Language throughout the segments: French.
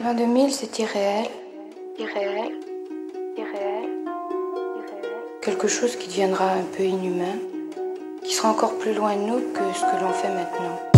L'an 2000, c'est irréel. Irréel. Irréel. Irréel. Quelque chose qui deviendra un peu inhumain, qui sera encore plus loin de nous que ce que l'on fait maintenant.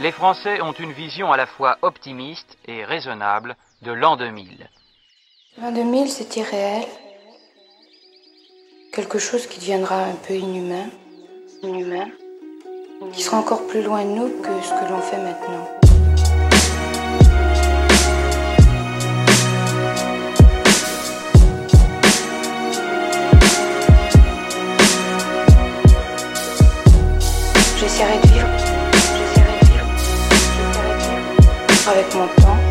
Les Français ont une vision à la fois optimiste et raisonnable de l'an 2000. L'an 2000, c'est irréel. Quelque chose qui deviendra un peu inhumain. Inhumain. Qui sera encore plus loin de nous que ce que l'on fait maintenant. J'essaierai de vivre. J'essaierai de vivre. Avec mon temps.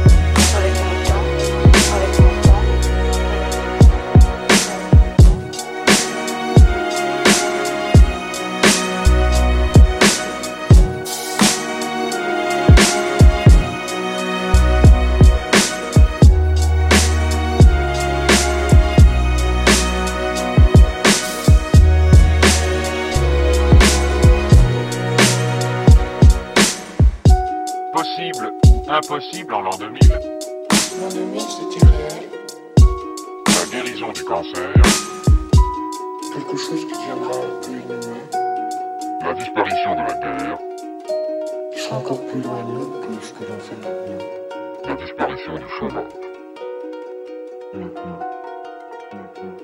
Impossible en l'an 2000 L'an 2000, c'est irréel. La guérison du cancer, Quelque chose qui deviendra peu inhumain, la disparition de la guerre, qui sera encore plus loin de nous que ce que l'on fait maintenant. la disparition du chômage. Maintenant. Maintenant.